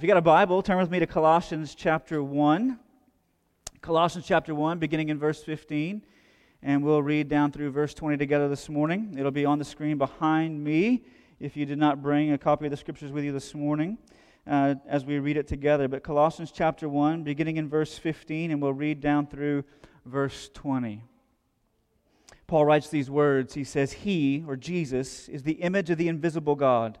If you got a Bible, turn with me to Colossians chapter 1. Colossians chapter 1, beginning in verse 15. And we'll read down through verse 20 together this morning. It'll be on the screen behind me if you did not bring a copy of the scriptures with you this morning uh, as we read it together. But Colossians chapter 1, beginning in verse 15, and we'll read down through verse 20. Paul writes these words He says, He, or Jesus, is the image of the invisible God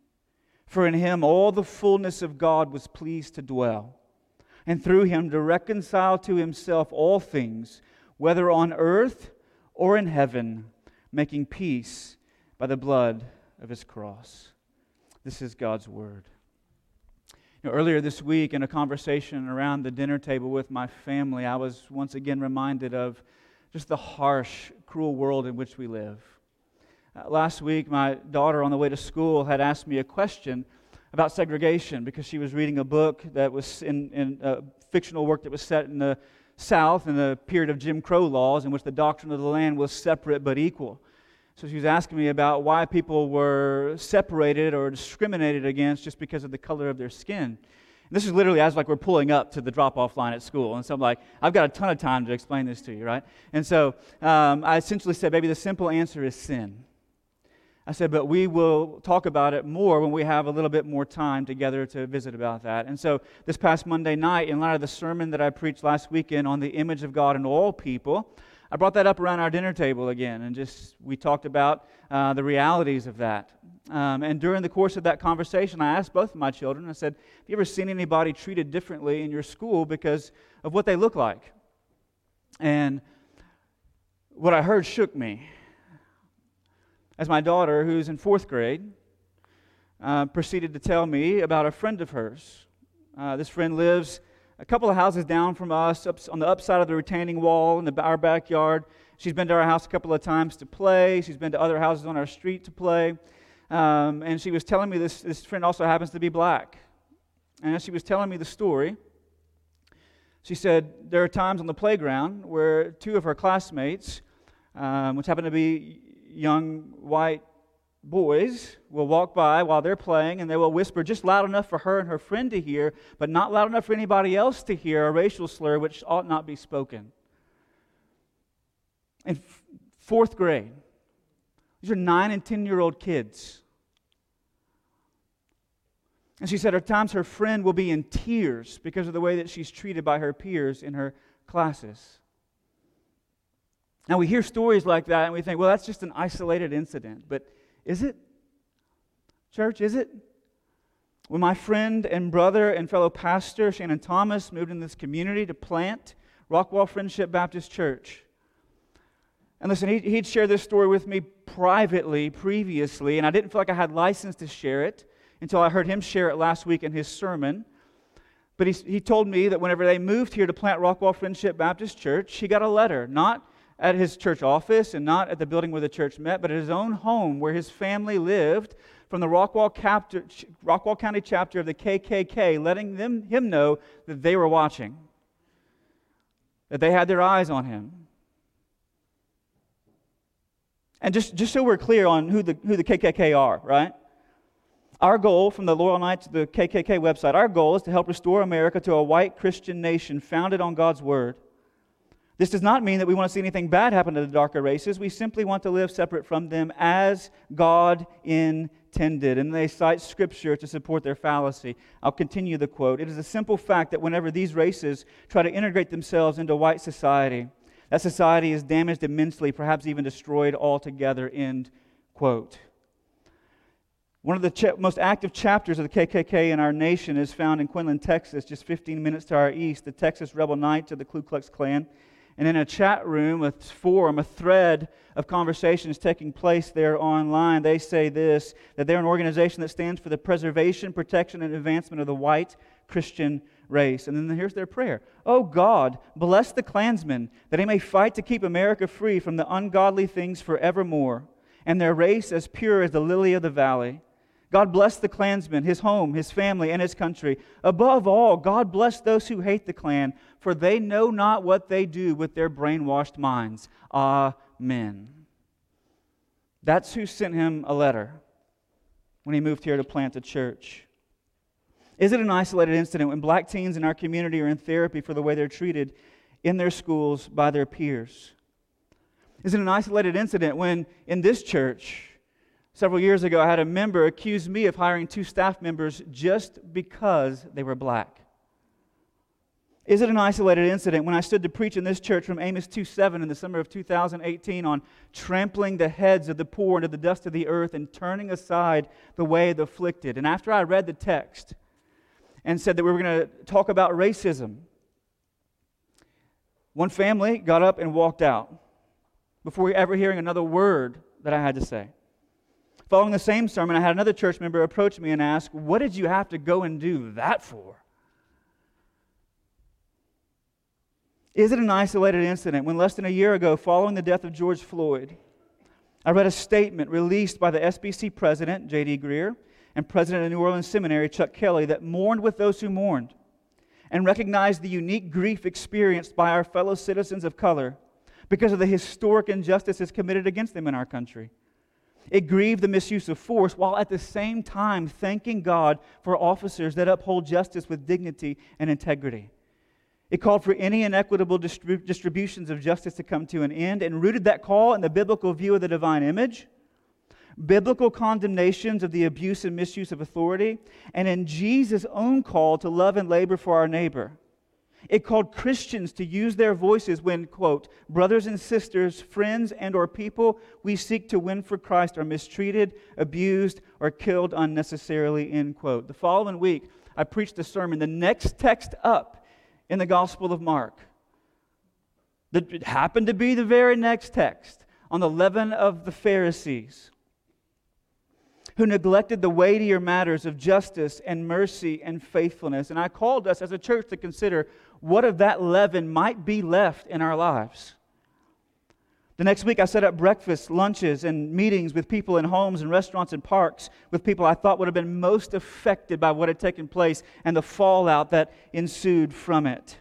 For in him all the fullness of God was pleased to dwell, and through him to reconcile to himself all things, whether on earth or in heaven, making peace by the blood of his cross. This is God's word. You know, earlier this week, in a conversation around the dinner table with my family, I was once again reminded of just the harsh, cruel world in which we live. Uh, last week, my daughter on the way to school had asked me a question about segregation because she was reading a book that was in, in a fictional work that was set in the South in the period of Jim Crow laws, in which the doctrine of the land was separate but equal. So she was asking me about why people were separated or discriminated against just because of the color of their skin. And this is literally as like we're pulling up to the drop-off line at school, and so I'm like, I've got a ton of time to explain this to you, right? And so um, I essentially said, baby, the simple answer is sin. I said, but we will talk about it more when we have a little bit more time together to visit about that. And so, this past Monday night, in light of the sermon that I preached last weekend on the image of God in all people, I brought that up around our dinner table again, and just we talked about uh, the realities of that. Um, and during the course of that conversation, I asked both of my children, I said, Have you ever seen anybody treated differently in your school because of what they look like? And what I heard shook me as my daughter, who's in fourth grade, uh, proceeded to tell me about a friend of hers. Uh, this friend lives a couple of houses down from us, up on the upside of the retaining wall in the, our backyard. She's been to our house a couple of times to play. She's been to other houses on our street to play. Um, and she was telling me this, this friend also happens to be black. And as she was telling me the story, she said there are times on the playground where two of her classmates, um, which happen to be young white boys will walk by while they're playing and they will whisper just loud enough for her and her friend to hear, but not loud enough for anybody else to hear a racial slur which ought not be spoken. In f- fourth grade, these are nine and 10 year old kids. And she said at times her friend will be in tears because of the way that she's treated by her peers in her classes. Now, we hear stories like that and we think, well, that's just an isolated incident. But is it? Church, is it? When my friend and brother and fellow pastor, Shannon Thomas, moved in this community to plant Rockwall Friendship Baptist Church. And listen, he, he'd shared this story with me privately previously, and I didn't feel like I had license to share it until I heard him share it last week in his sermon. But he, he told me that whenever they moved here to plant Rockwall Friendship Baptist Church, he got a letter, not at his church office and not at the building where the church met, but at his own home where his family lived from the Rockwall, Rockwall County chapter of the KKK, letting them, him know that they were watching, that they had their eyes on him. And just, just so we're clear on who the, who the KKK are, right? Our goal from the Loyal Knights to the KKK website, our goal is to help restore America to a white Christian nation founded on God's Word this does not mean that we want to see anything bad happen to the darker races. We simply want to live separate from them as God intended. And they cite scripture to support their fallacy. I'll continue the quote. It is a simple fact that whenever these races try to integrate themselves into white society, that society is damaged immensely, perhaps even destroyed altogether. End quote. One of the ch- most active chapters of the KKK in our nation is found in Quinlan, Texas, just 15 minutes to our east. The Texas Rebel Knights of the Ku Klux Klan And in a chat room, a forum, a thread of conversations taking place there online, they say this that they're an organization that stands for the preservation, protection, and advancement of the white Christian race. And then here's their prayer Oh God, bless the Klansmen, that they may fight to keep America free from the ungodly things forevermore, and their race as pure as the lily of the valley. God bless the Klansman, his home, his family, and his country. Above all, God bless those who hate the Klan, for they know not what they do with their brainwashed minds. Amen. That's who sent him a letter when he moved here to plant a church. Is it an isolated incident when black teens in our community are in therapy for the way they're treated in their schools by their peers? Is it an isolated incident when in this church, several years ago, I had a member accuse me of hiring two staff members just because they were black? Is it an isolated incident when I stood to preach in this church from Amos 2:7 in the summer of 2018 on trampling the heads of the poor into the dust of the earth and turning aside the way of the afflicted? And after I read the text, and said that we were going to talk about racism. One family got up and walked out before ever hearing another word that I had to say. Following the same sermon, I had another church member approach me and ask, What did you have to go and do that for? Is it an isolated incident when less than a year ago, following the death of George Floyd, I read a statement released by the SBC president, J.D. Greear, and president of New Orleans Seminary, Chuck Kelly, that mourned with those who mourned and recognized the unique grief experienced by our fellow citizens of color because of the historic injustices committed against them in our country. It grieved the misuse of force while at the same time thanking God for officers that uphold justice with dignity and integrity. It called for any inequitable distrib- distributions of justice to come to an end and rooted that call in the biblical view of the divine image biblical condemnations of the abuse and misuse of authority, and in Jesus' own call to love and labor for our neighbor. It called Christians to use their voices when, quote, brothers and sisters, friends, and or people we seek to win for Christ are mistreated, abused, or killed unnecessarily, end quote. The following week, I preached a sermon, the next text up in the Gospel of Mark. That happened to be the very next text on the leaven of the Pharisees who neglected the weightier matters of justice and mercy and faithfulness. And I called us as a church to consider what of that leaven might be left in our lives. The next week, I set up breakfasts, lunches, and meetings with people in homes and restaurants and parks, with people I thought would have been most affected by what had taken place and the fallout that ensued from it.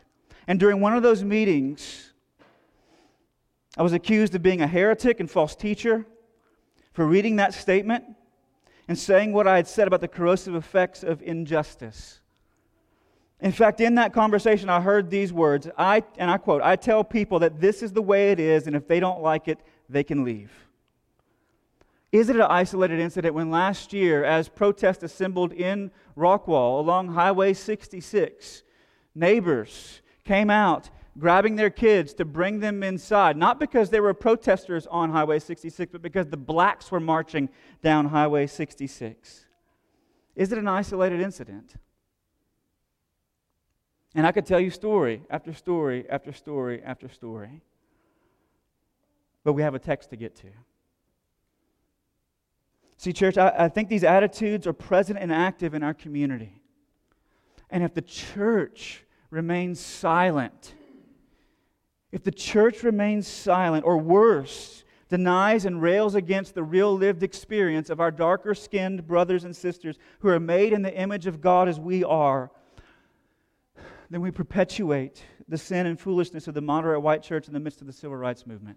And during one of those meetings, I was accused of being a heretic and false teacher for reading that statement and saying what I had said about the corrosive effects of injustice. In fact, in that conversation, I heard these words, I, and I quote, I tell people that this is the way it is, and if they don't like it, they can leave. Is it an isolated incident when last year, as protests assembled in Rockwall along Highway 66, neighbors came out grabbing their kids to bring them inside, not because they were protesters on Highway 66, but because the blacks were marching down Highway 66. Is it an isolated incident? And I could tell you story after story after story after story. But we have a text to get to. See, church, I, I think these attitudes are present and active in our community. And if the church remains silent, if the church remains silent, or worse, denies and rails against the real lived experience of our darker skinned brothers and sisters who are made in the image of God as we are, then we perpetuate the sin and foolishness of the moderate white church in the midst of the civil rights movement.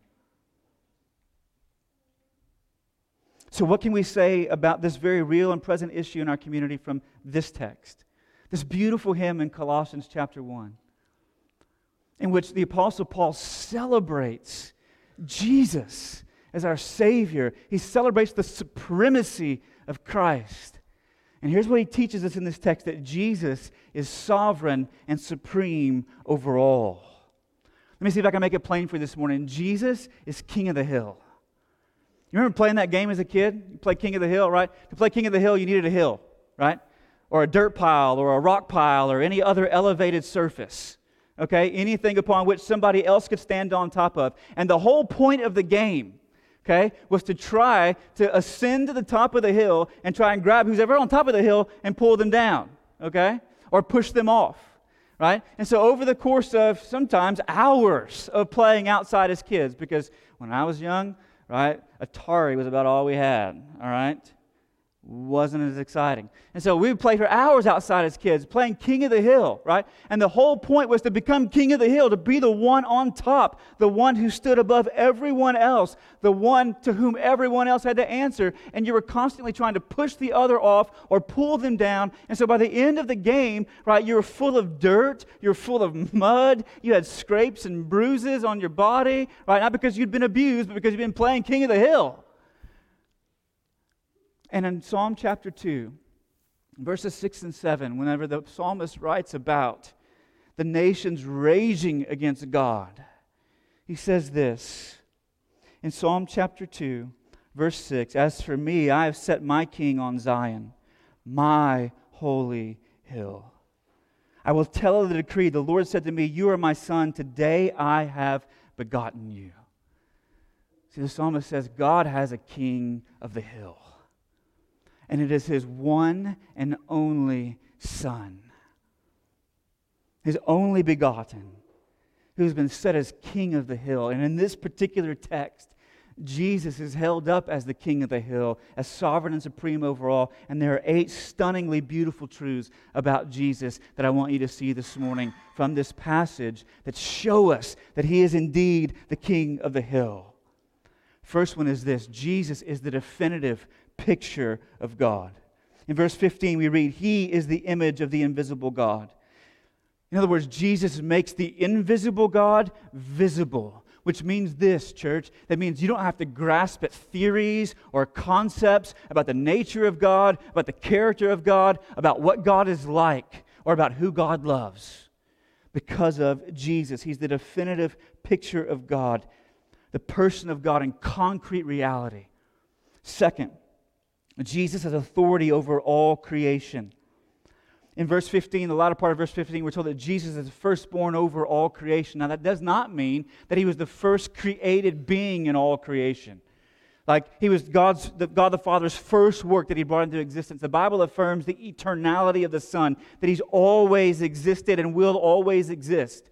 So, what can we say about this very real and present issue in our community from this text? This beautiful hymn in Colossians chapter 1 in which the Apostle Paul celebrates Jesus as our Savior. He celebrates the supremacy of Christ. And here's what he teaches us in this text that Jesus is sovereign and supreme over all. Let me see if I can make it plain for you this morning. Jesus is King of the Hill. You remember playing that game as a kid? You play King of the Hill, right? To play King of the Hill, you needed a hill, right? Or a dirt pile, or a rock pile, or any other elevated surface. Okay? Anything upon which somebody else could stand on top of. And the whole point of the game, okay, was to try to ascend to the top of the hill and try and grab who's ever on top of the hill and pull them down. Okay? Or push them off. Right? And so, over the course of sometimes hours of playing outside as kids, because when I was young, right, Atari was about all we had. All right? Wasn't as exciting. And so we would play for hours outside as kids, playing King of the Hill, right? And the whole point was to become King of the Hill, to be the one on top, the one who stood above everyone else, the one to whom everyone else had to answer. And you were constantly trying to push the other off or pull them down. And so by the end of the game, right, you were full of dirt, you're full of mud, you had scrapes and bruises on your body, right? Not because you'd been abused, but because you'd been playing King of the Hill. And in Psalm chapter 2, verses 6 and 7, whenever the psalmist writes about the nations raging against God, he says this in Psalm chapter 2, verse 6 As for me, I have set my king on Zion, my holy hill. I will tell of the decree. The Lord said to me, You are my son. Today I have begotten you. See, the psalmist says, God has a king of the hill and it is his one and only Son, his only begotten, who's been set as king of the hill. And in this particular text, Jesus is held up as the king of the hill, as sovereign and supreme over all. And there are eight stunningly beautiful truths about Jesus that I want you to see this morning from this passage that show us that he is indeed the king of the hill. First one is this Jesus is the definitive picture of God. In verse 15, we read, He is the image of the invisible God. In other words, Jesus makes the invisible God visible, which means this, church. That means you don't have to grasp at theories or concepts about the nature of God, about the character of God, about what God is like, or about who God loves. Because of Jesus, He's the definitive picture of God, the person of God in concrete reality. Second, Jesus has authority over all creation. In verse 15, the latter part of verse 15, we're told that Jesus is firstborn over all creation. Now, that does not mean that he was the first created being in all creation. Like he was God's, the, God the Father's first work that he brought into existence. The Bible affirms the eternality of the Son, that he's always existed and will always exist.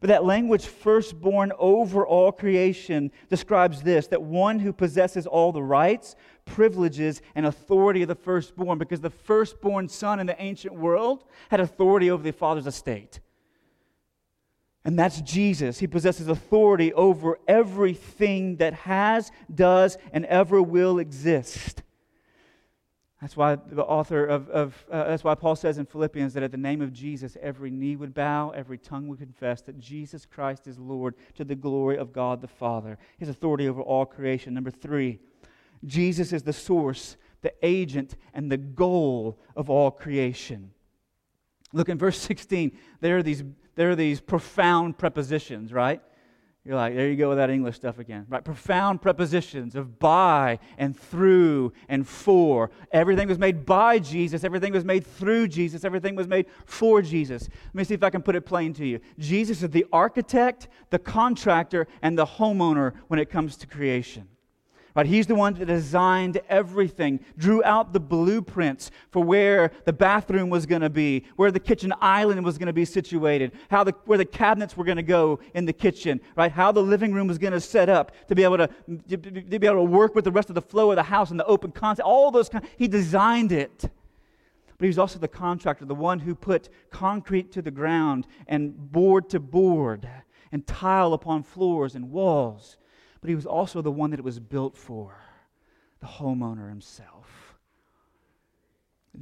But that language, firstborn over all creation, describes this that one who possesses all the rights, privileges, and authority of the firstborn, because the firstborn son in the ancient world had authority over the father's estate. And that's Jesus. He possesses authority over everything that has, does, and ever will exist. That's why the author of, of uh, that's why Paul says in Philippians that at the name of Jesus, every knee would bow, every tongue would confess that Jesus Christ is Lord to the glory of God the Father. His authority over all creation. Number three, Jesus is the source, the agent, and the goal of all creation. Look in verse 16. There are these, there are these profound prepositions, right? You're like, there you go with that English stuff again. Right? Profound prepositions of by and through and for. Everything was made by Jesus. Everything was made through Jesus. Everything was made for Jesus. Let me see if I can put it plain to you. Jesus is the architect, the contractor, and the homeowner when it comes to creation. Right? He's the one that designed everything, drew out the blueprints for where the bathroom was going to be, where the kitchen island was going to be situated, how the, where the cabinets were going to go in the kitchen, right? How the living room was going to set up to be able to, to, be able to work with the rest of the flow of the house and the open concept. All those kind, he designed it. But he was also the contractor, the one who put concrete to the ground and board to board and tile upon floors and walls but he was also the one that it was built for the homeowner himself.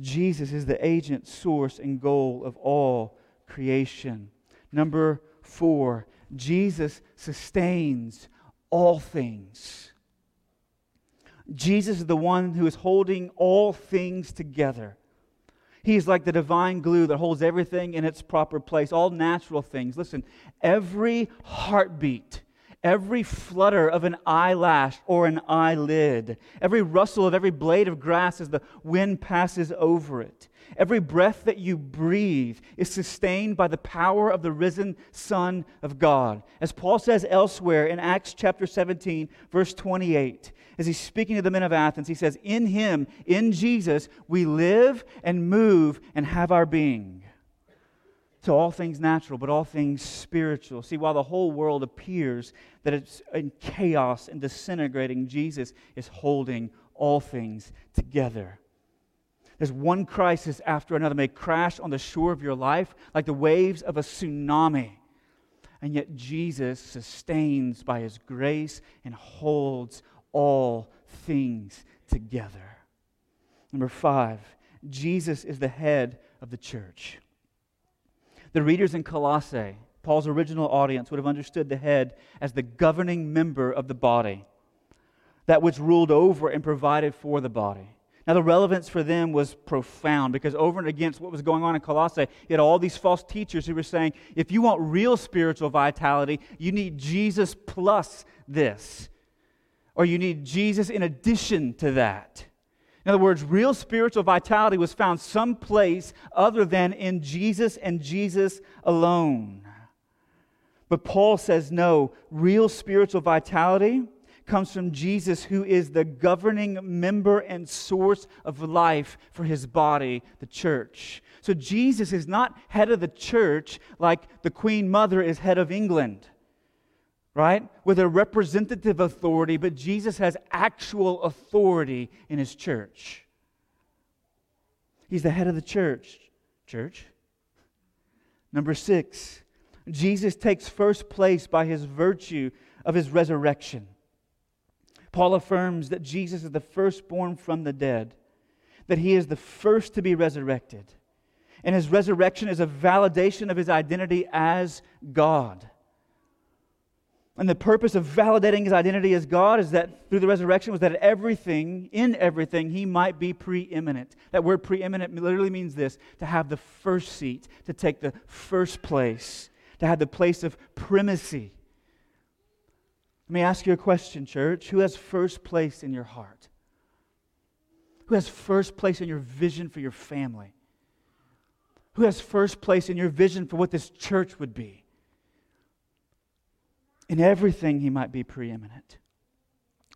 Jesus is the agent, source, and goal of all creation. Number four, Jesus sustains all things. Jesus is the one who is holding all things together. He's like the divine glue that holds everything in its proper place, all natural things. Listen, every heartbeat every flutter of an eyelash or an eyelid, every rustle of every blade of grass as the wind passes over it. Every breath that you breathe is sustained by the power of the risen Son of God. As Paul says elsewhere in Acts chapter 17, verse 28, as he's speaking to the men of Athens, he says, In him, in Jesus, we live and move and have our being to all things natural, but all things spiritual. See, while the whole world appears that it's in chaos and disintegrating, Jesus is holding all things together. There's one crisis after another may crash on the shore of your life like the waves of a tsunami. And yet Jesus sustains by his grace and holds all things together. Number five, Jesus is the head of the church. The readers in Colossae, Paul's original audience, would have understood the head as the governing member of the body, that which ruled over and provided for the body. Now, the relevance for them was profound because over and against what was going on in Colossae, you had all these false teachers who were saying, if you want real spiritual vitality, you need Jesus plus this, or you need Jesus in addition to that. In other words, real spiritual vitality was found someplace other than in Jesus and Jesus alone. But Paul says no, real spiritual vitality comes from Jesus, who is the governing member and source of life for his body, the church. So Jesus is not head of the church like the Queen Mother is head of England right? With a representative authority, but Jesus has actual authority in his church. He's the head of the church. Church. Number six, Jesus takes first place by his virtue of his resurrection. Paul affirms that Jesus is the firstborn from the dead, that he is the first to be resurrected. And his resurrection is a validation of his identity as God. And the purpose of validating his identity as God is that through the resurrection was that everything, in everything, he might be preeminent. That word preeminent literally means this to have the first seat, to take the first place, to have the place of primacy. Let me ask you a question, church. Who has first place in your heart? Who has first place in your vision for your family? Who has first place in your vision for what this church would be? In everything, he might be preeminent.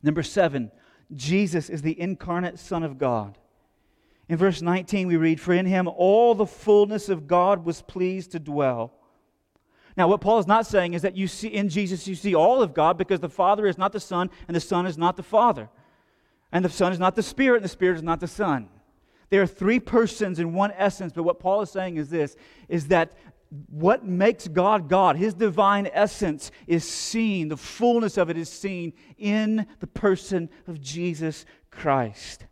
Number seven, Jesus is the incarnate Son of God. In verse 19, we read, For in him all the fullness of God was pleased to dwell. Now, what Paul is not saying is that you see in Jesus, you see all of God because the Father is not the Son, and the Son is not the Father. And the Son is not the Spirit, and the Spirit is not the Son. There are three persons in one essence, but what Paul is saying is this is that what makes God God, his divine essence, is seen, the fullness of it is seen in the person of Jesus Christ.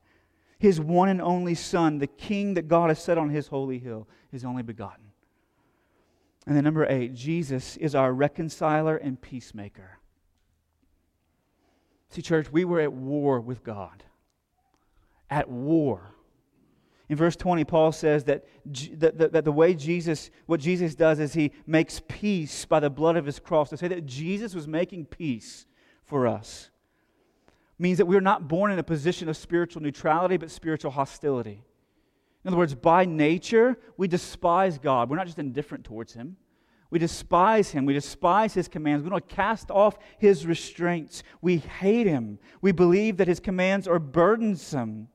His one and only Son, the King that God has set on his holy hill, is only begotten. And then, number eight, Jesus is our reconciler and peacemaker. See, church, we were at war with God. At war. In verse 20, Paul says that, that, that, that, the way Jesus, what Jesus does is he makes peace by the blood of his cross. To say that Jesus was making peace for us means that we're not born in a position of spiritual neutrality, but spiritual hostility. In other words, by nature, we despise God. We're not just indifferent towards him. We despise him. We despise his commands. We don't cast off his restraints. We hate him. We believe that his commands are burdensome.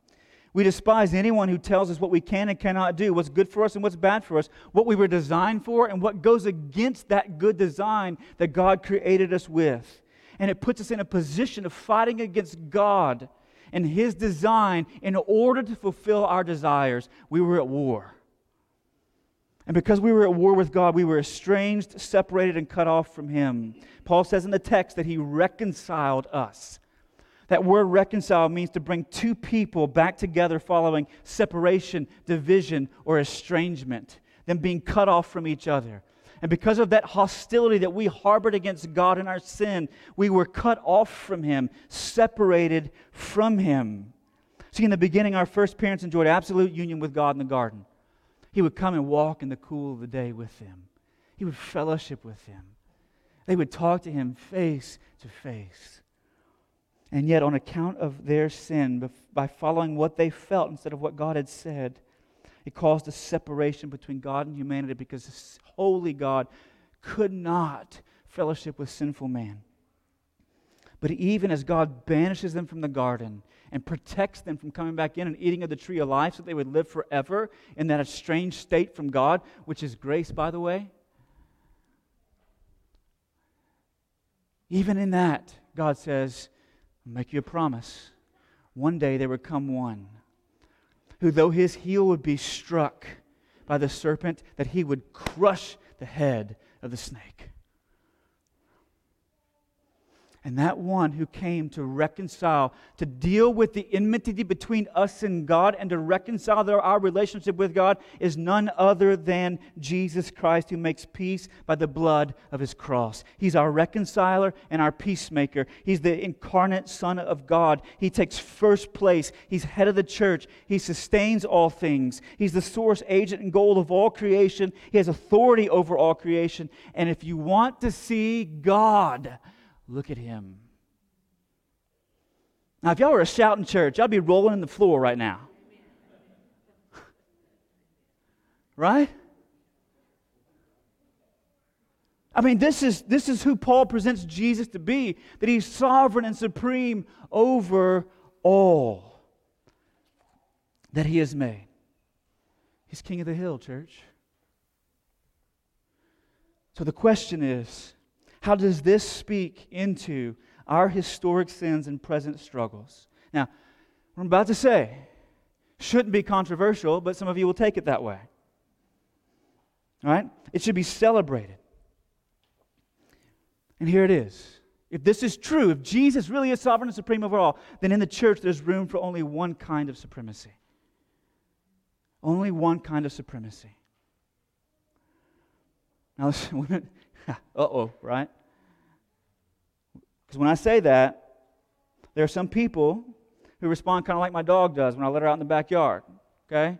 We despise anyone who tells us what we can and cannot do, what's good for us and what's bad for us, what we were designed for, and what goes against that good design that God created us with. And it puts us in a position of fighting against God and His design in order to fulfill our desires. We were at war. And because we were at war with God, we were estranged, separated, and cut off from Him. Paul says in the text that He reconciled us that word reconcile means to bring two people back together following separation, division, or estrangement, them being cut off from each other. And because of that hostility that we harbored against God in our sin, we were cut off from Him, separated from Him. See, in the beginning, our first parents enjoyed absolute union with God in the garden. He would come and walk in the cool of the day with them, He would fellowship with them. They would talk to him face to face. And yet, on account of their sin, by following what they felt instead of what God had said, it caused a separation between God and humanity because holy God could not fellowship with sinful man. But even as God banishes them from the garden and protects them from coming back in and eating of the tree of life so they would live forever in that estranged state from God, which is grace, by the way, even in that, God says, I'll make you a promise. One day there would come one who, though his heel would be struck by the serpent, that he would crush the head of the snake. And that one who came to reconcile, to deal with the enmity between us and God, and to reconcile our relationship with God is none other than Jesus Christ, who makes peace by the blood of his cross. He's our reconciler and our peacemaker. He's the incarnate Son of God. He takes first place. He's head of the church. He sustains all things. He's the source, agent, and goal of all creation. He has authority over all creation. And if you want to see God, Look at him. Now, if y'all were a shouting church, I'd be rolling in the floor right now. right? I mean, this is, this is who Paul presents Jesus to be that he's sovereign and supreme over all that he has made. He's king of the hill, church. So the question is how does this speak into our historic sins and present struggles? Now, what I'm about to say shouldn't be controversial, but some of you will take it that way. All right? It should be celebrated. And here it is. If this is true, if Jesus really is sovereign and supreme over all, then in the church there's room for only one kind of supremacy. Only one kind of supremacy. Now, listen, uh oh, right? Because when I say that, there are some people who respond kind of like my dog does when I let her out in the backyard, okay?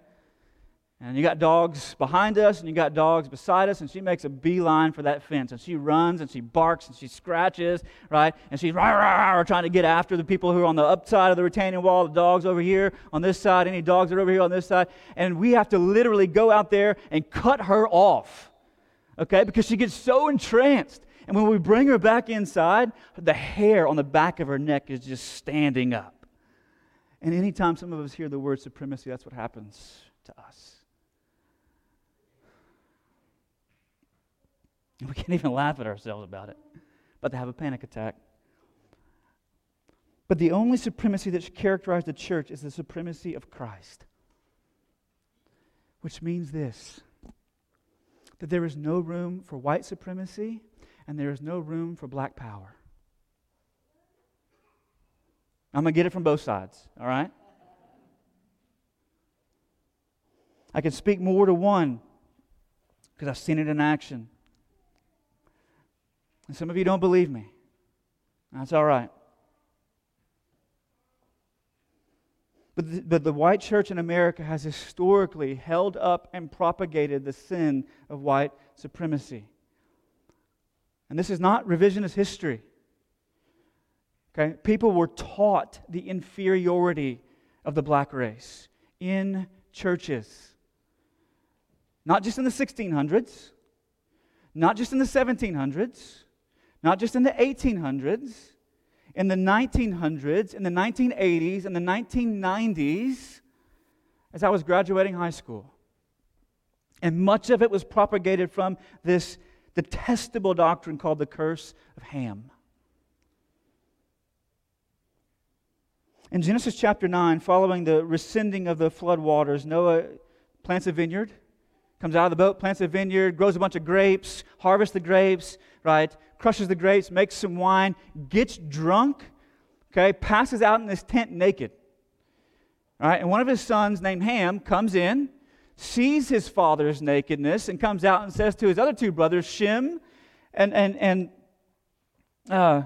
And you got dogs behind us, and you got dogs beside us, and she makes a beeline for that fence. And she runs, and she barks, and she scratches, right? And she's rah, rah, rah, trying to get after the people who are on the upside of the retaining wall, the dogs over here on this side, any dogs that are over here on this side. And we have to literally go out there and cut her off okay? Because she gets so entranced. And when we bring her back inside, the hair on the back of her neck is just standing up. And anytime some of us hear the word supremacy, that's what happens to us. We can't even laugh at ourselves about it, but to have a panic attack. But the only supremacy that should characterize the church is the supremacy of Christ, which means this that there is no room for white supremacy and there is no room for black power. I'm going to get it from both sides, all right? I can speak more to one because I've seen it in action. And some of you don't believe me. That's all right. But the, but the white church in America has historically held up and propagated the sin of white supremacy. And this is not revisionist history. Okay? People were taught the inferiority of the black race in churches. Not just in the 1600s, not just in the 1700s, not just in the 1800s, in the 1900s, in the 1980s, in the 1990s, as I was graduating high school. And much of it was propagated from this detestable doctrine called the curse of Ham. In Genesis chapter 9, following the rescinding of the flood waters, Noah plants a vineyard, comes out of the boat, plants a vineyard, grows a bunch of grapes, harvests the grapes, right? Crushes the grapes, makes some wine, gets drunk, okay, passes out in this tent naked. All right, and one of his sons named Ham comes in, sees his father's nakedness, and comes out and says to his other two brothers, Shem and, and, and uh,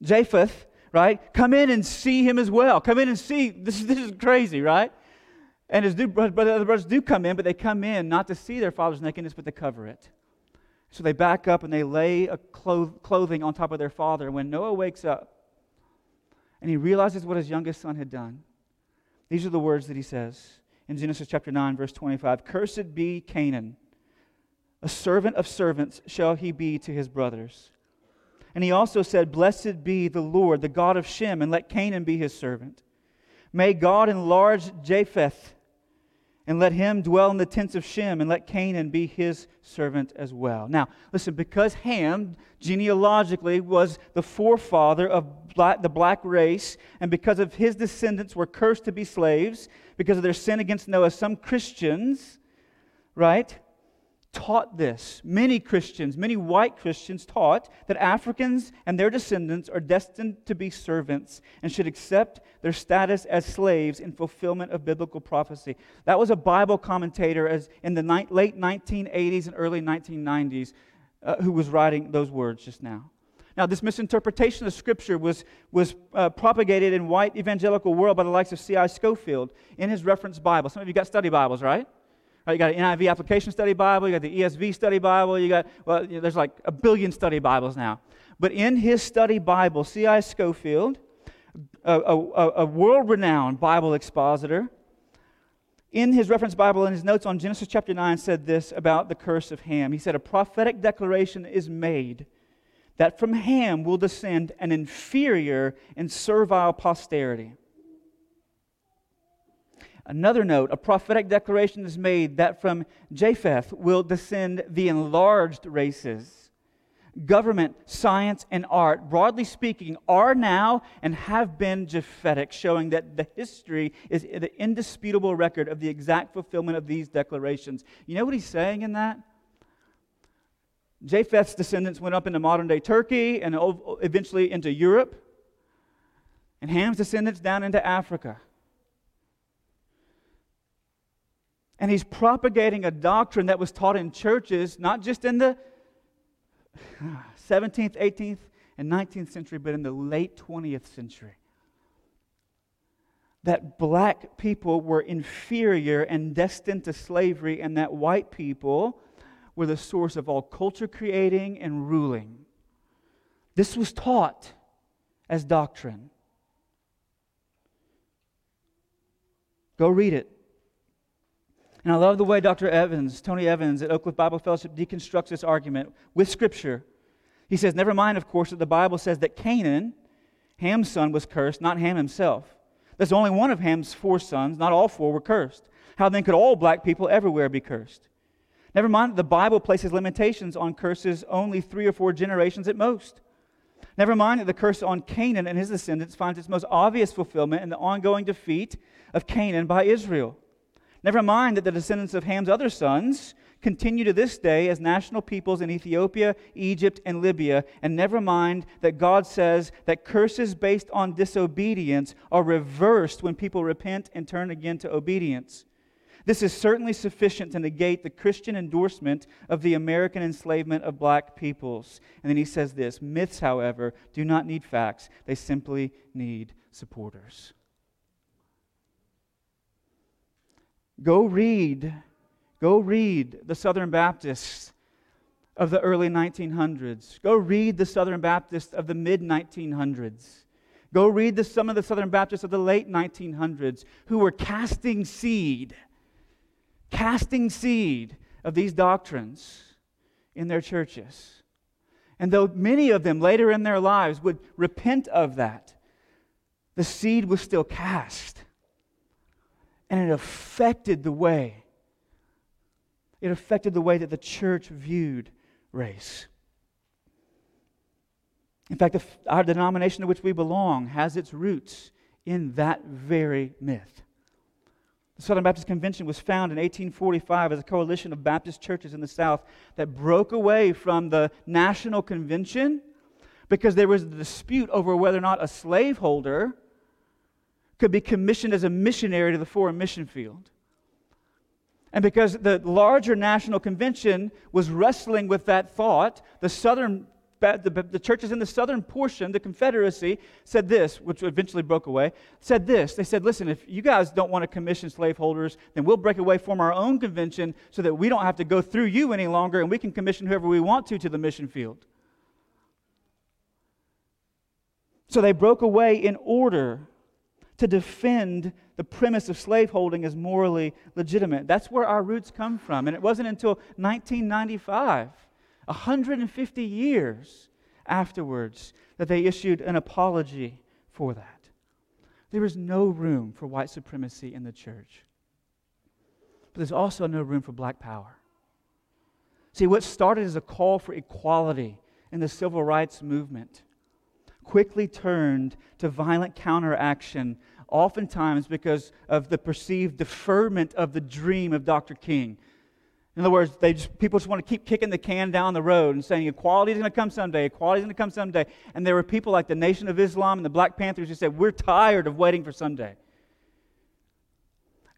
Japheth, right, come in and see him as well. Come in and see. This, this is crazy, right? And his two brothers, other brothers do come in, but they come in not to see their father's nakedness, but to cover it. So they back up and they lay a cloth- clothing on top of their father. When Noah wakes up and he realizes what his youngest son had done, these are the words that he says in Genesis chapter 9, verse 25 Cursed be Canaan, a servant of servants shall he be to his brothers. And he also said, Blessed be the Lord, the God of Shem, and let Canaan be his servant. May God enlarge Japheth, and let him dwell in the tents of Shem, and let Canaan be his servant as well. Now, listen, because Ham genealogically was the forefather of black, the black race, and because of his descendants were cursed to be slaves because of their sin against Noah, some Christians, right, taught this. Many Christians, many white Christians taught that Africans and their descendants are destined to be servants and should accept their status as slaves in fulfillment of biblical prophecy. That was a Bible commentator as in the ni- late 1980s and early 1990s uh, who was writing those words just now. Now, this misinterpretation of Scripture was, was uh, propagated in white evangelical world by the likes of C.I. Scofield in his reference Bible. Some of you got study Bibles, right? Right, you got an NIV application study Bible, you got the ESV study Bible, you got, well, you know, there's like a billion study Bibles now. But in his study Bible, C.I. Scofield, a, a, a world renowned Bible expositor, in his reference Bible, in his notes on Genesis chapter 9, said this about the curse of Ham. He said, A prophetic declaration is made that from Ham will descend an inferior and servile posterity Another note, a prophetic declaration is made that from Japheth will descend the enlarged races. Government, science, and art, broadly speaking, are now and have been Japhetic, showing that the history is the indisputable record of the exact fulfillment of these declarations. You know what he's saying in that? Japheth's descendants went up into modern day Turkey and eventually into Europe, and Ham's descendants down into Africa. And he's propagating a doctrine that was taught in churches, not just in the 17th, 18th, and 19th century, but in the late 20th century. That black people were inferior and destined to slavery, and that white people were the source of all culture creating and ruling. This was taught as doctrine. Go read it. And I love the way Dr. Evans, Tony Evans at Oak Cliff Bible Fellowship, deconstructs this argument with Scripture. He says, Never mind, of course, that the Bible says that Canaan, Ham's son, was cursed, not Ham himself. There's only one of Ham's four sons, not all four were cursed. How then could all black people everywhere be cursed? Never mind that the Bible places limitations on curses only three or four generations at most. Never mind that the curse on Canaan and his descendants finds its most obvious fulfillment in the ongoing defeat of Canaan by Israel. Never mind that the descendants of Ham's other sons continue to this day as national peoples in Ethiopia, Egypt, and Libya. And never mind that God says that curses based on disobedience are reversed when people repent and turn again to obedience. This is certainly sufficient to negate the Christian endorsement of the American enslavement of black peoples. And then he says this myths, however, do not need facts, they simply need supporters. Go read, go read the Southern Baptists of the early 1900s. Go read the Southern Baptists of the mid 1900s. Go read the, some of the Southern Baptists of the late 1900s who were casting seed, casting seed of these doctrines in their churches. And though many of them later in their lives would repent of that, the seed was still cast and it affected the way it affected the way that the church viewed race. In fact, our denomination to which we belong has its roots in that very myth. The Southern Baptist Convention was found in 1845 as a coalition of Baptist churches in the South that broke away from the National Convention because there was a dispute over whether or not a slaveholder could be commissioned as a missionary to the foreign mission field. And because the larger national convention was wrestling with that thought, the Southern the, the churches in the southern portion, the Confederacy, said this, which eventually broke away, said this. They said, listen, if you guys don't want to commission slaveholders, then we'll break away, form our own convention so that we don't have to go through you any longer and we can commission whoever we want to to the mission field. So they broke away in order to defend the premise of slaveholding as morally legitimate. That's where our roots come from. And it wasn't until 1995, 150 years afterwards, that they issued an apology for that. There is no room for white supremacy in the church. But there's also no room for black power. See, what started as a call for equality in the civil rights movement quickly turned to violent counteraction, oftentimes because of the perceived deferment of the dream of Dr. King. In other words, they just, people just want to keep kicking the can down the road and saying equality is going to come someday, equality is going to come someday. And there were people like the Nation of Islam and the Black Panthers who said, We're tired of waiting for someday.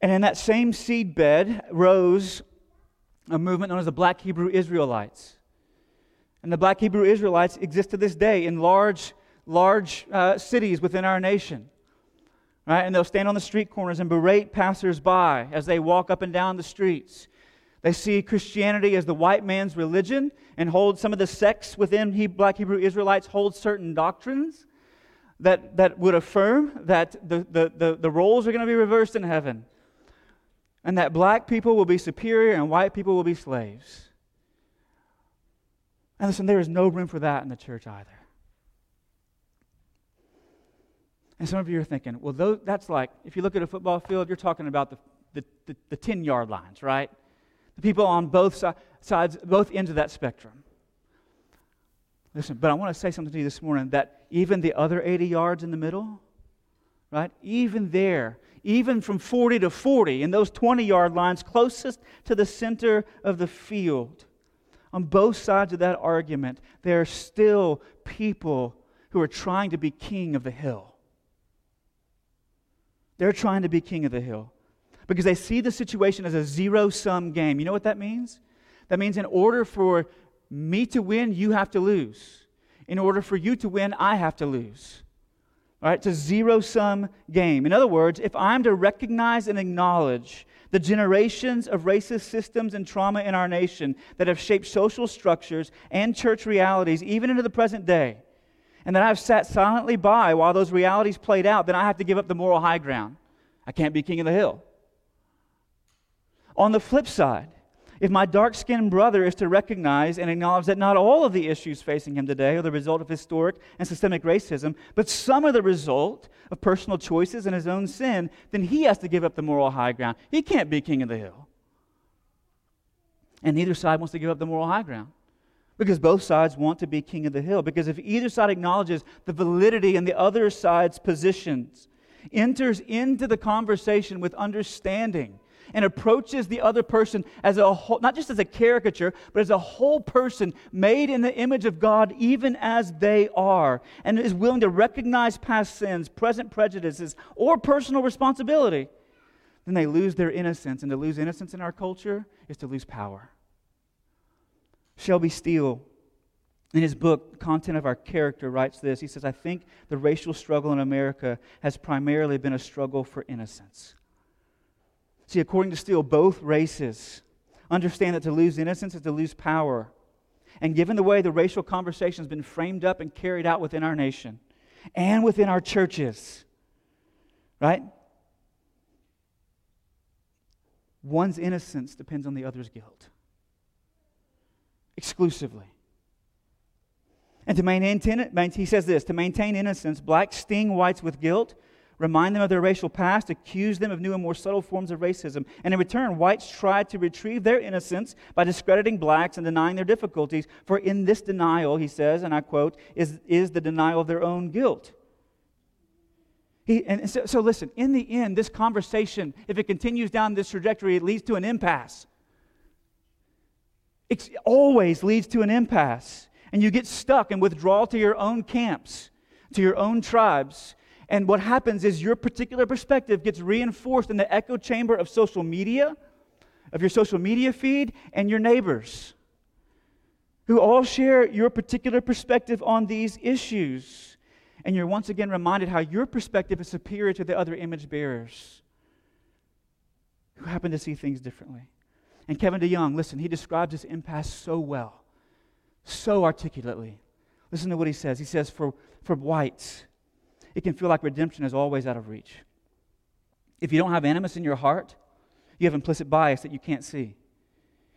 And in that same seedbed rose a movement known as the Black Hebrew Israelites. And the Black Hebrew Israelites exist to this day in large large uh, cities within our nation. Right? And they'll stand on the street corners and berate passersby as they walk up and down the streets. They see Christianity as the white man's religion and hold some of the sects within he, black Hebrew Israelites hold certain doctrines that, that would affirm that the, the, the, the roles are going to be reversed in heaven and that black people will be superior and white people will be slaves. And listen, there is no room for that in the church either. And some of you are thinking, well, those, that's like, if you look at a football field, you're talking about the, the, the, the 10 yard lines, right? The people on both si- sides, both ends of that spectrum. Listen, but I want to say something to you this morning that even the other 80 yards in the middle, right? Even there, even from 40 to 40, in those 20 yard lines closest to the center of the field, on both sides of that argument, there are still people who are trying to be king of the hill. They're trying to be king of the hill because they see the situation as a zero sum game. You know what that means? That means in order for me to win, you have to lose. In order for you to win, I have to lose. All right, it's a zero sum game. In other words, if I'm to recognize and acknowledge the generations of racist systems and trauma in our nation that have shaped social structures and church realities, even into the present day, and that I've sat silently by while those realities played out, then I have to give up the moral high ground. I can't be king of the hill. On the flip side, if my dark skinned brother is to recognize and acknowledge that not all of the issues facing him today are the result of historic and systemic racism, but some are the result of personal choices and his own sin, then he has to give up the moral high ground. He can't be king of the hill. And neither side wants to give up the moral high ground. Because both sides want to be king of the hill. Because if either side acknowledges the validity in the other side's positions, enters into the conversation with understanding, and approaches the other person as a whole, not just as a caricature, but as a whole person made in the image of God, even as they are, and is willing to recognize past sins, present prejudices, or personal responsibility, then they lose their innocence. And to lose innocence in our culture is to lose power. Shelby Steele, in his book, Content of Our Character, writes this. He says, I think the racial struggle in America has primarily been a struggle for innocence. See, according to Steele, both races understand that to lose innocence is to lose power. And given the way the racial conversation has been framed up and carried out within our nation and within our churches, right? One's innocence depends on the other's guilt exclusively. And to maintain, he says this to maintain innocence, blacks sting whites with guilt, remind them of their racial past, accuse them of new and more subtle forms of racism. And in return, whites try to retrieve their innocence by discrediting blacks and denying their difficulties. For in this denial, he says, and I quote, is, is the denial of their own guilt. He, and so, so listen, in the end, this conversation, if it continues down this trajectory, it leads to an impasse. It always leads to an impasse. And you get stuck and withdraw to your own camps, to your own tribes. And what happens is your particular perspective gets reinforced in the echo chamber of social media, of your social media feed, and your neighbors. who all share your particular perspective on these issues. And you're once again reminded how your perspective is superior to the other image bearers who happen to see things differently. And Kevin DeYoung, listen, he describes this impasse so well, so articulately. Listen to what he says. He says, for, for whites, it can feel like redemption is always out of reach. If you don't have animus in your heart, you have implicit bias that you can't see.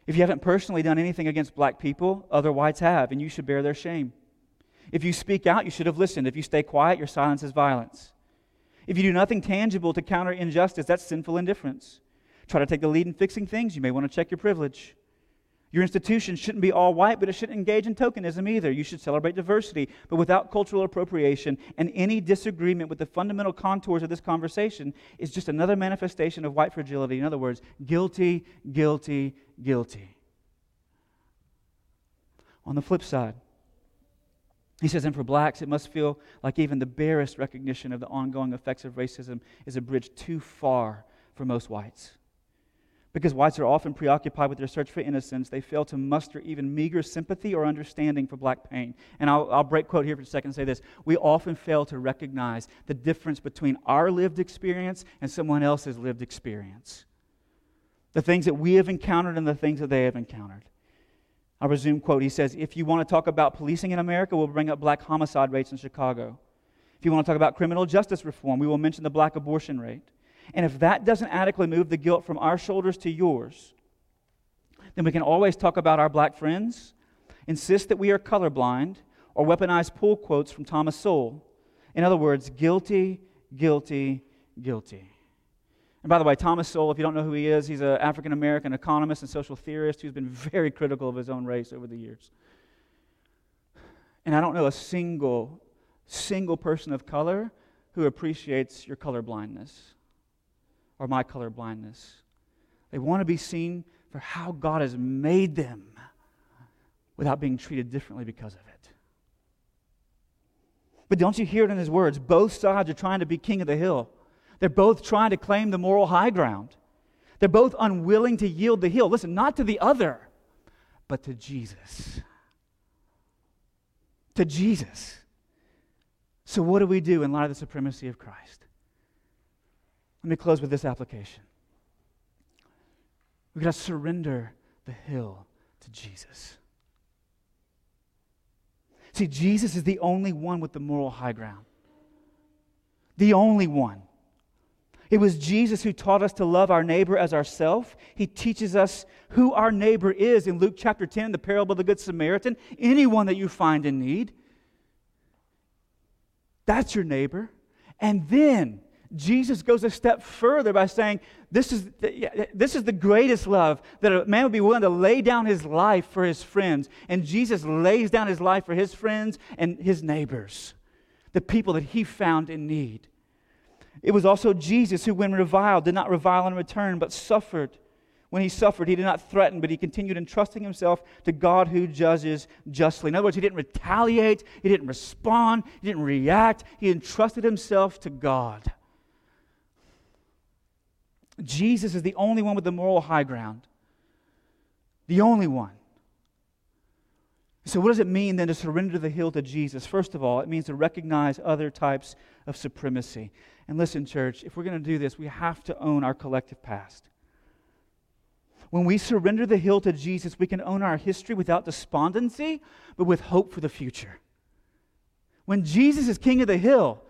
If you haven't personally done anything against black people, other whites have, and you should bear their shame. If you speak out, you should have listened. If you stay quiet, your silence is violence. If you do nothing tangible to counter injustice, that's sinful indifference. Try to take the lead in fixing things, you may want to check your privilege. Your institution shouldn't be all white, but it shouldn't engage in tokenism either. You should celebrate diversity, but without cultural appropriation. And any disagreement with the fundamental contours of this conversation is just another manifestation of white fragility. In other words, guilty, guilty, guilty. On the flip side, he says, and for blacks, it must feel like even the barest recognition of the ongoing effects of racism is a bridge too far for most whites. Because whites are often preoccupied with their search for innocence, they fail to muster even meager sympathy or understanding for black pain. And I'll, I'll, break quote here for a second and say this. We often fail to recognize the difference between our lived experience and someone else's lived experience. The things that we have encountered and the things that they have encountered. I'll resume quote. He says, If you want to talk about policing in America, we'll bring up black homicide rates in Chicago. If you want to talk about criminal justice reform, we will mention the black abortion rate. And if that doesn't adequately move the guilt from our shoulders to yours, then we can always talk about our black friends, insist that we are colorblind, or weaponize pull quotes from Thomas Sowell. In other words, guilty, guilty, guilty. And by the way, Thomas Sowell, if you don't know who he is, he's an African American economist and social theorist who's been very critical of his own race over the years. And I don't know a single, single person of color who appreciates your color blindness or my color blindness. They want to be seen for how God has made them without being treated differently because of it. But don't you hear it in his words? Both sides are trying to be king of the hill. They're both trying to claim the moral high ground. They're both unwilling to yield the hill. Listen, not to the other, but to Jesus. To Jesus. So, what do we do in light of the supremacy of Christ? Let me close with this application. We've got to surrender the hill to Jesus. See, Jesus is the only one with the moral high ground. The only one. It was Jesus who taught us to love our neighbor as ourself. He teaches us who our neighbor is in Luke chapter 10, the parable of the Good Samaritan. Anyone that you find in need, that's your neighbor. And then Jesus goes a step further by saying, this is, the, this is the greatest love that a man would be willing to lay down his life for his friends. And Jesus lays down his life for his friends and his neighbors, the people that he found in need. It was also Jesus who, when reviled, did not revile in return, but suffered. When he suffered, he did not threaten, but he continued entrusting himself to God who judges justly. In other words, he didn't retaliate, he didn't respond, he didn't react, he entrusted himself to God. Jesus is the only one with the moral high ground. The only one. So, what does it mean then to surrender the hill to Jesus? First of all, it means to recognize other types of supremacy. And listen, church, if we're going to do this, we have to own our collective past. When we surrender the hill to Jesus, we can own our history without despondency, but with hope for the future. When Jesus is king of the hill,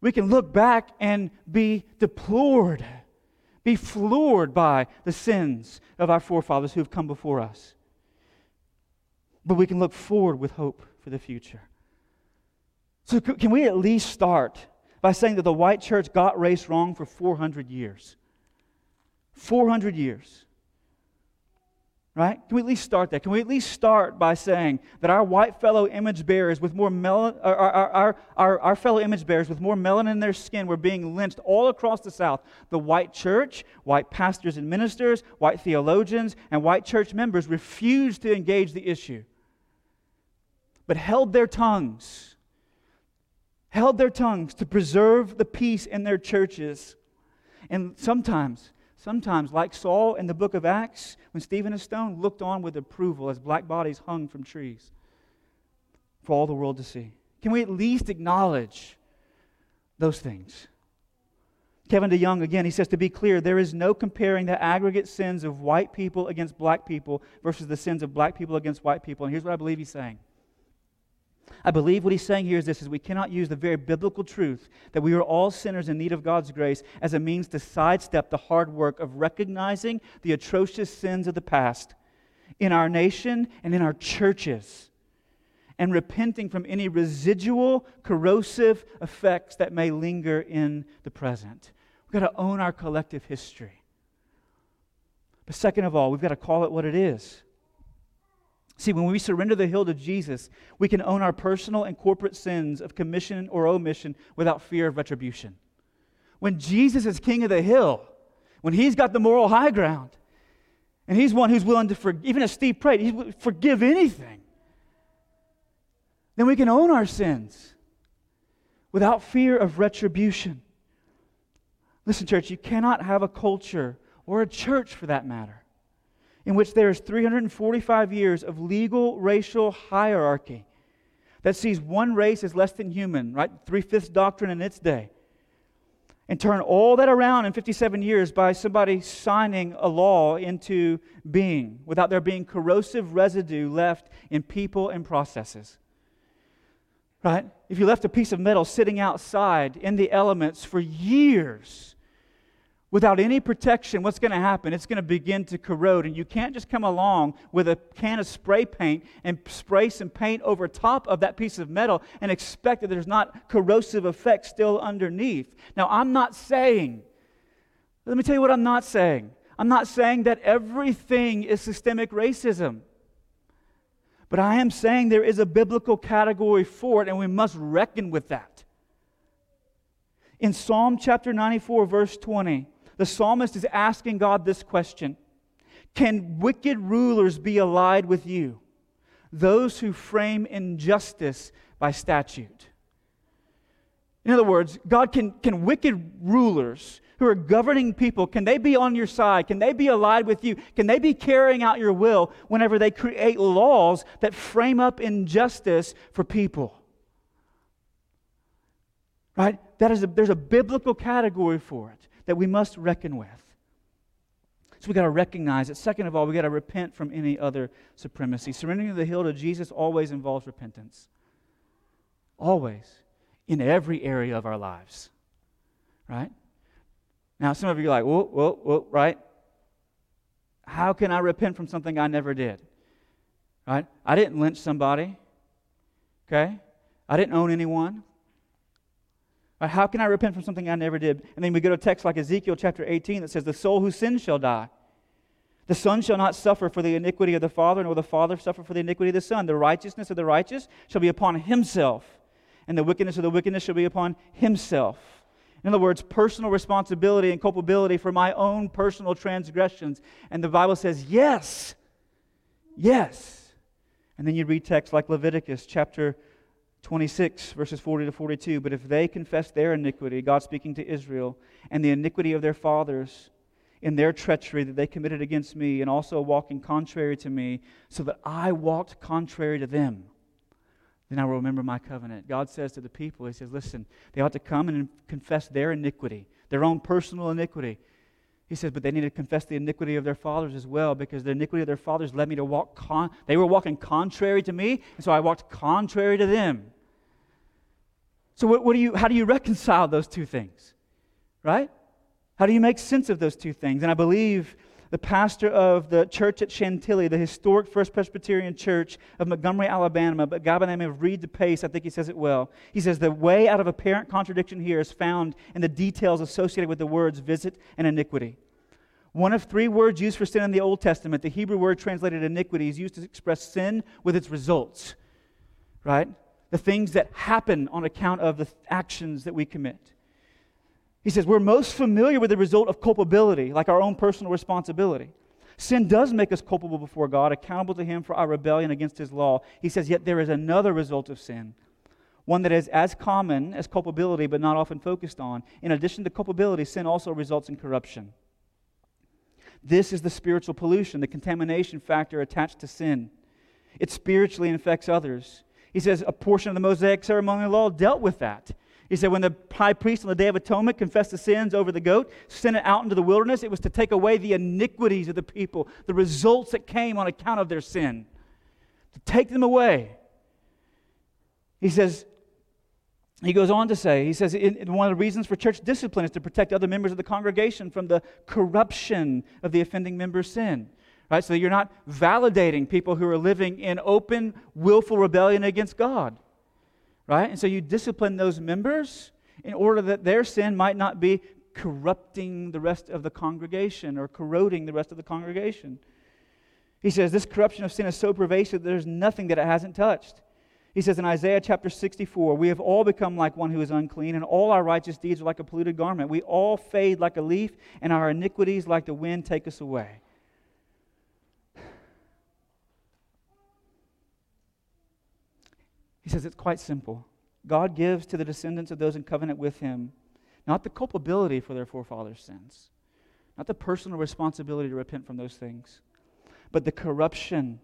we can look back and be deplored be floored by the sins of our forefathers who have come before us. But we can look forward with hope for the future. So, can we at least start by saying that the white church got race wrong for 400 years? 400 years. Right? Can we at least start that? Can we at least start by saying that our white fellow image bearers with more melanin, uh, our, our, our, our, fellow image bearers with more melanin in their skin were being lynched all across the South? The white church, white pastors and ministers, white theologians, and white church members refused to engage the issue, but held their tongues, held their tongues to preserve the peace in their churches. And sometimes sometimes, like Saul in the book of Acts, when Stephen is stoned, looked on with approval as black bodies hung from trees for all the world to see? Can we at least acknowledge those things? Kevin DeYoung, again, he says to be clear, there is no comparing the aggregate sins of white people against black people versus the sins of black people against white people. And here's what I believe he's saying. I believe what he's saying here is this is we cannot use the very biblical truth that we are all sinners in need of God's grace as a means to sidestep the hard work of recognizing the atrocious sins of the past in our nation and in our churches and repenting from any residual corrosive effects that may linger in the present. We've got to own our collective history. But second of all, we've got to call it what it is. See, when we surrender the hill to Jesus, we can own our personal and corporate sins of commission or omission without fear of retribution. When Jesus is king of the hill, when he's got the moral high ground, and he's one who's willing to forgive, even as Steve prayed, he would forgive anything, then we can own our sins without fear of retribution. Listen, church, you cannot have a culture, or a church for that matter, in which there is 345 years of legal racial hierarchy that sees one race as less than human, right? Three fifths doctrine in its day. And turn all that around in 57 years by somebody signing a law into being without there being corrosive residue left in people and processes. Right? If you left a piece of metal sitting outside in the elements for years, without any protection, what's going to happen? It's going to begin to corrode. And you can't just come along with a can of spray paint and spray some paint over top of that piece of metal and expect that there's not corrosive effects still underneath. Now, I'm not saying, let me tell you what I'm not saying. I'm not saying that everything is systemic racism. But I am saying there is a biblical category for it, and we must reckon with that. In Psalm chapter 94, verse 20, the psalmist is asking God this question Can wicked rulers be allied with you, those who frame injustice by statute? In other words, God, can, can wicked rulers who are governing people, can they be on your side? Can they be allied with you? Can they be carrying out your will whenever they create laws that frame up injustice for people? Right? That is a, there's a biblical category for it that we must reckon with. So we got to recognize it. Second of all, we got to repent from any other supremacy. Surrendering the hill to Jesus always involves repentance. Always. In every area of our lives. Right? Now, some of you are like, whoa, whoa, whoa, right? How can I repent from something I never did? Right? I didn't lynch somebody. Okay? I didn't own anyone. Right, how can I repent from something I never did? And then we go to a text like Ezekiel chapter 18 that says, The soul who sins shall die. The son shall not suffer for the iniquity of the father, nor the father suffer for the iniquity of the son. The righteousness of the righteous shall be upon himself, and the wickedness of the wickedness shall be upon himself. In other words, personal responsibility and culpability for my own personal transgressions. And the Bible says, yes, yes. And then you read texts like Leviticus chapter 26, verses 40 to 42. But if they confess their iniquity, God speaking to Israel, and the iniquity of their fathers in their treachery that they committed against me, and also walking contrary to me, so that I walked contrary to them, then I will remember my covenant. God says to the people, He says, listen, they ought to come and confess their iniquity, their own personal iniquity. He says, but they need to confess the iniquity of their fathers as well, because the iniquity of their fathers led me to walk, con- they were walking contrary to me, and so I walked contrary to them. So, what, what do you, how do you reconcile those two things? Right? How do you make sense of those two things? And I believe the pastor of the church at Chantilly, the historic First Presbyterian Church of Montgomery, Alabama, but guy by the name of Reed DePace, I think he says it well. He says the way out of apparent contradiction here is found in the details associated with the words visit and iniquity. One of three words used for sin in the Old Testament, the Hebrew word translated iniquity, is used to express sin with its results. Right? The things that happen on account of the actions that we commit. He says, We're most familiar with the result of culpability, like our own personal responsibility. Sin does make us culpable before God, accountable to Him for our rebellion against His law. He says, Yet there is another result of sin, one that is as common as culpability, but not often focused on. In addition to culpability, sin also results in corruption. This is the spiritual pollution, the contamination factor attached to sin. It spiritually infects others. He says a portion of the Mosaic ceremonial law dealt with that. He said when the high priest on the Day of Atonement confessed the sins over the goat, sent it out into the wilderness, it was to take away the iniquities of the people, the results that came on account of their sin, to take them away. He says, he goes on to say, he says, one of the reasons for church discipline is to protect other members of the congregation from the corruption of the offending member's sin. Right? So you're not validating people who are living in open, willful rebellion against God. Right? And so you discipline those members in order that their sin might not be corrupting the rest of the congregation or corroding the rest of the congregation. He says this corruption of sin is so pervasive that there's nothing that it hasn't touched. He says in Isaiah chapter 64, We have all become like one who is unclean, and all our righteous deeds are like a polluted garment. We all fade like a leaf, and our iniquities, like the wind, take us away. He says it's quite simple. God gives to the descendants of those in covenant with him not the culpability for their forefathers' sins, not the personal responsibility to repent from those things, but the corruption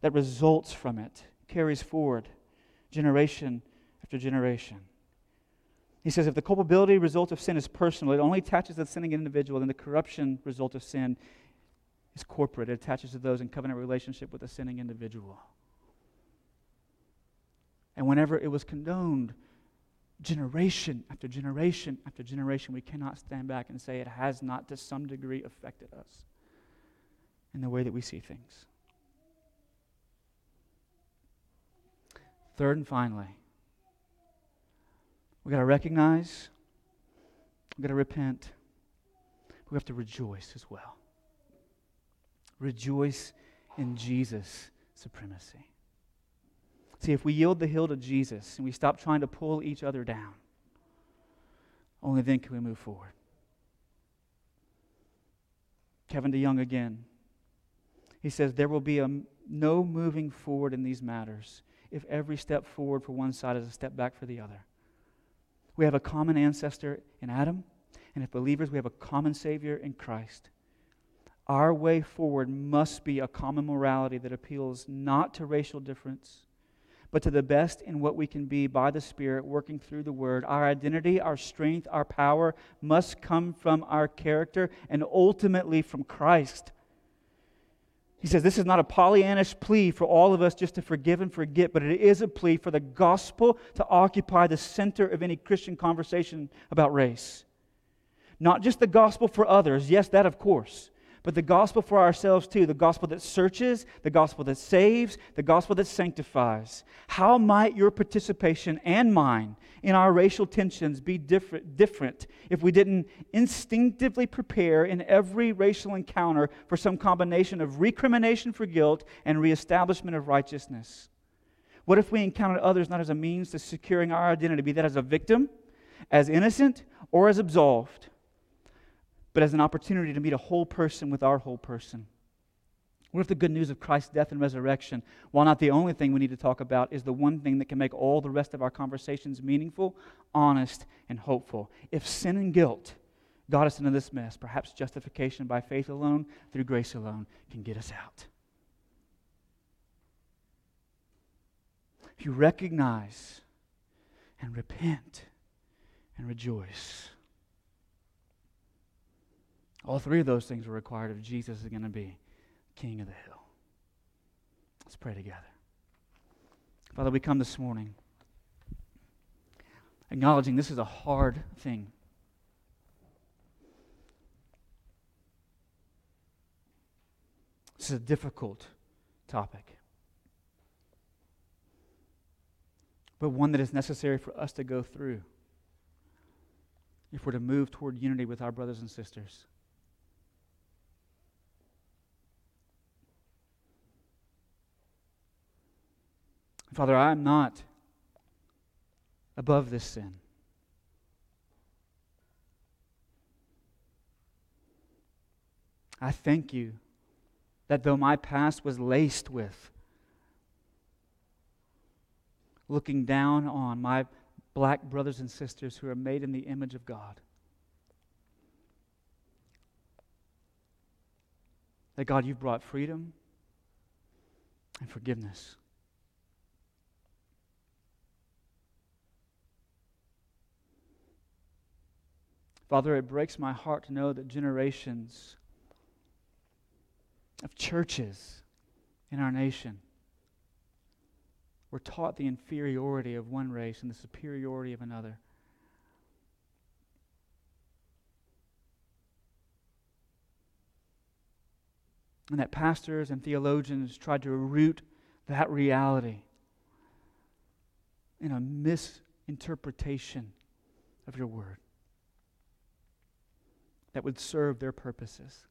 that results from it carries forward generation after generation. He says if the culpability result of sin is personal, it only attaches to the sinning individual, then the corruption result of sin is corporate. It attaches to those in covenant relationship with the sinning individual. And whenever it was condoned, generation after generation after generation, we cannot stand back and say it has not to some degree affected us in the way that we see things. Third and finally, we got to recognize, we got to repent, we have to rejoice as well. Rejoice in Jesus' supremacy. See, if we yield the hill to Jesus and we stop trying to pull each other down, only then can we move forward. Kevin DeYoung again. He says, There will be a, no moving forward in these matters if every step forward for one side is a step back for the other. We have a common ancestor in Adam, and if believers, we have a common Savior in Christ. Our way forward must be a common morality that appeals not to racial difference, but to the best in what we can be by the Spirit working through the Word. Our identity, our strength, our power must come from our character and ultimately from Christ. He says this is not a Pollyannish plea for all of us just to forgive and forget, but it is a plea for the gospel to occupy the center of any Christian conversation about race. Not just the gospel for others, yes, that of course, but the gospel for ourselves too the gospel that searches, the gospel that saves, the gospel that sanctifies. How might your participation and mine in our racial tensions be different, different if we didn't instinctively prepare in every racial encounter for some combination of recrimination for guilt and reestablishment of righteousness? What if we encountered others not as a means to securing our identity, be that as a victim, as innocent, or as absolved? But as an opportunity to meet a whole person with our whole person. What if the good news of Christ's death and resurrection, while not the only thing we need to talk about, is the one thing that can make all the rest of our conversations meaningful, honest, and hopeful? If sin and guilt got us into this mess, perhaps justification by faith alone, through grace alone, can get us out. If you recognize and repent and rejoice, all three of those things are required if Jesus is going to be king of the hill. Let's pray together. Father, we come this morning acknowledging this is a hard thing. This is a difficult topic, but one that is necessary for us to go through if we're to move toward unity with our brothers and sisters. Father, I'm not above this sin. I thank you that though my past was laced with looking down on my black brothers and sisters who are made in the image of God, That God, you've brought freedom and forgiveness. Father, it breaks my heart to know that generations of churches in our nation were taught the inferiority of one race and the superiority of another. And that pastors and theologians tried to root that reality in a misinterpretation of your word that would serve their purposes.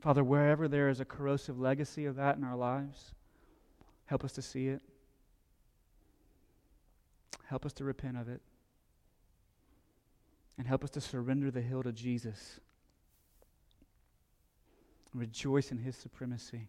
Father, wherever there is a corrosive legacy of that in our lives, help us to see it. Help us to repent of it. And help us to surrender the hill to Jesus. Rejoice in his supremacy.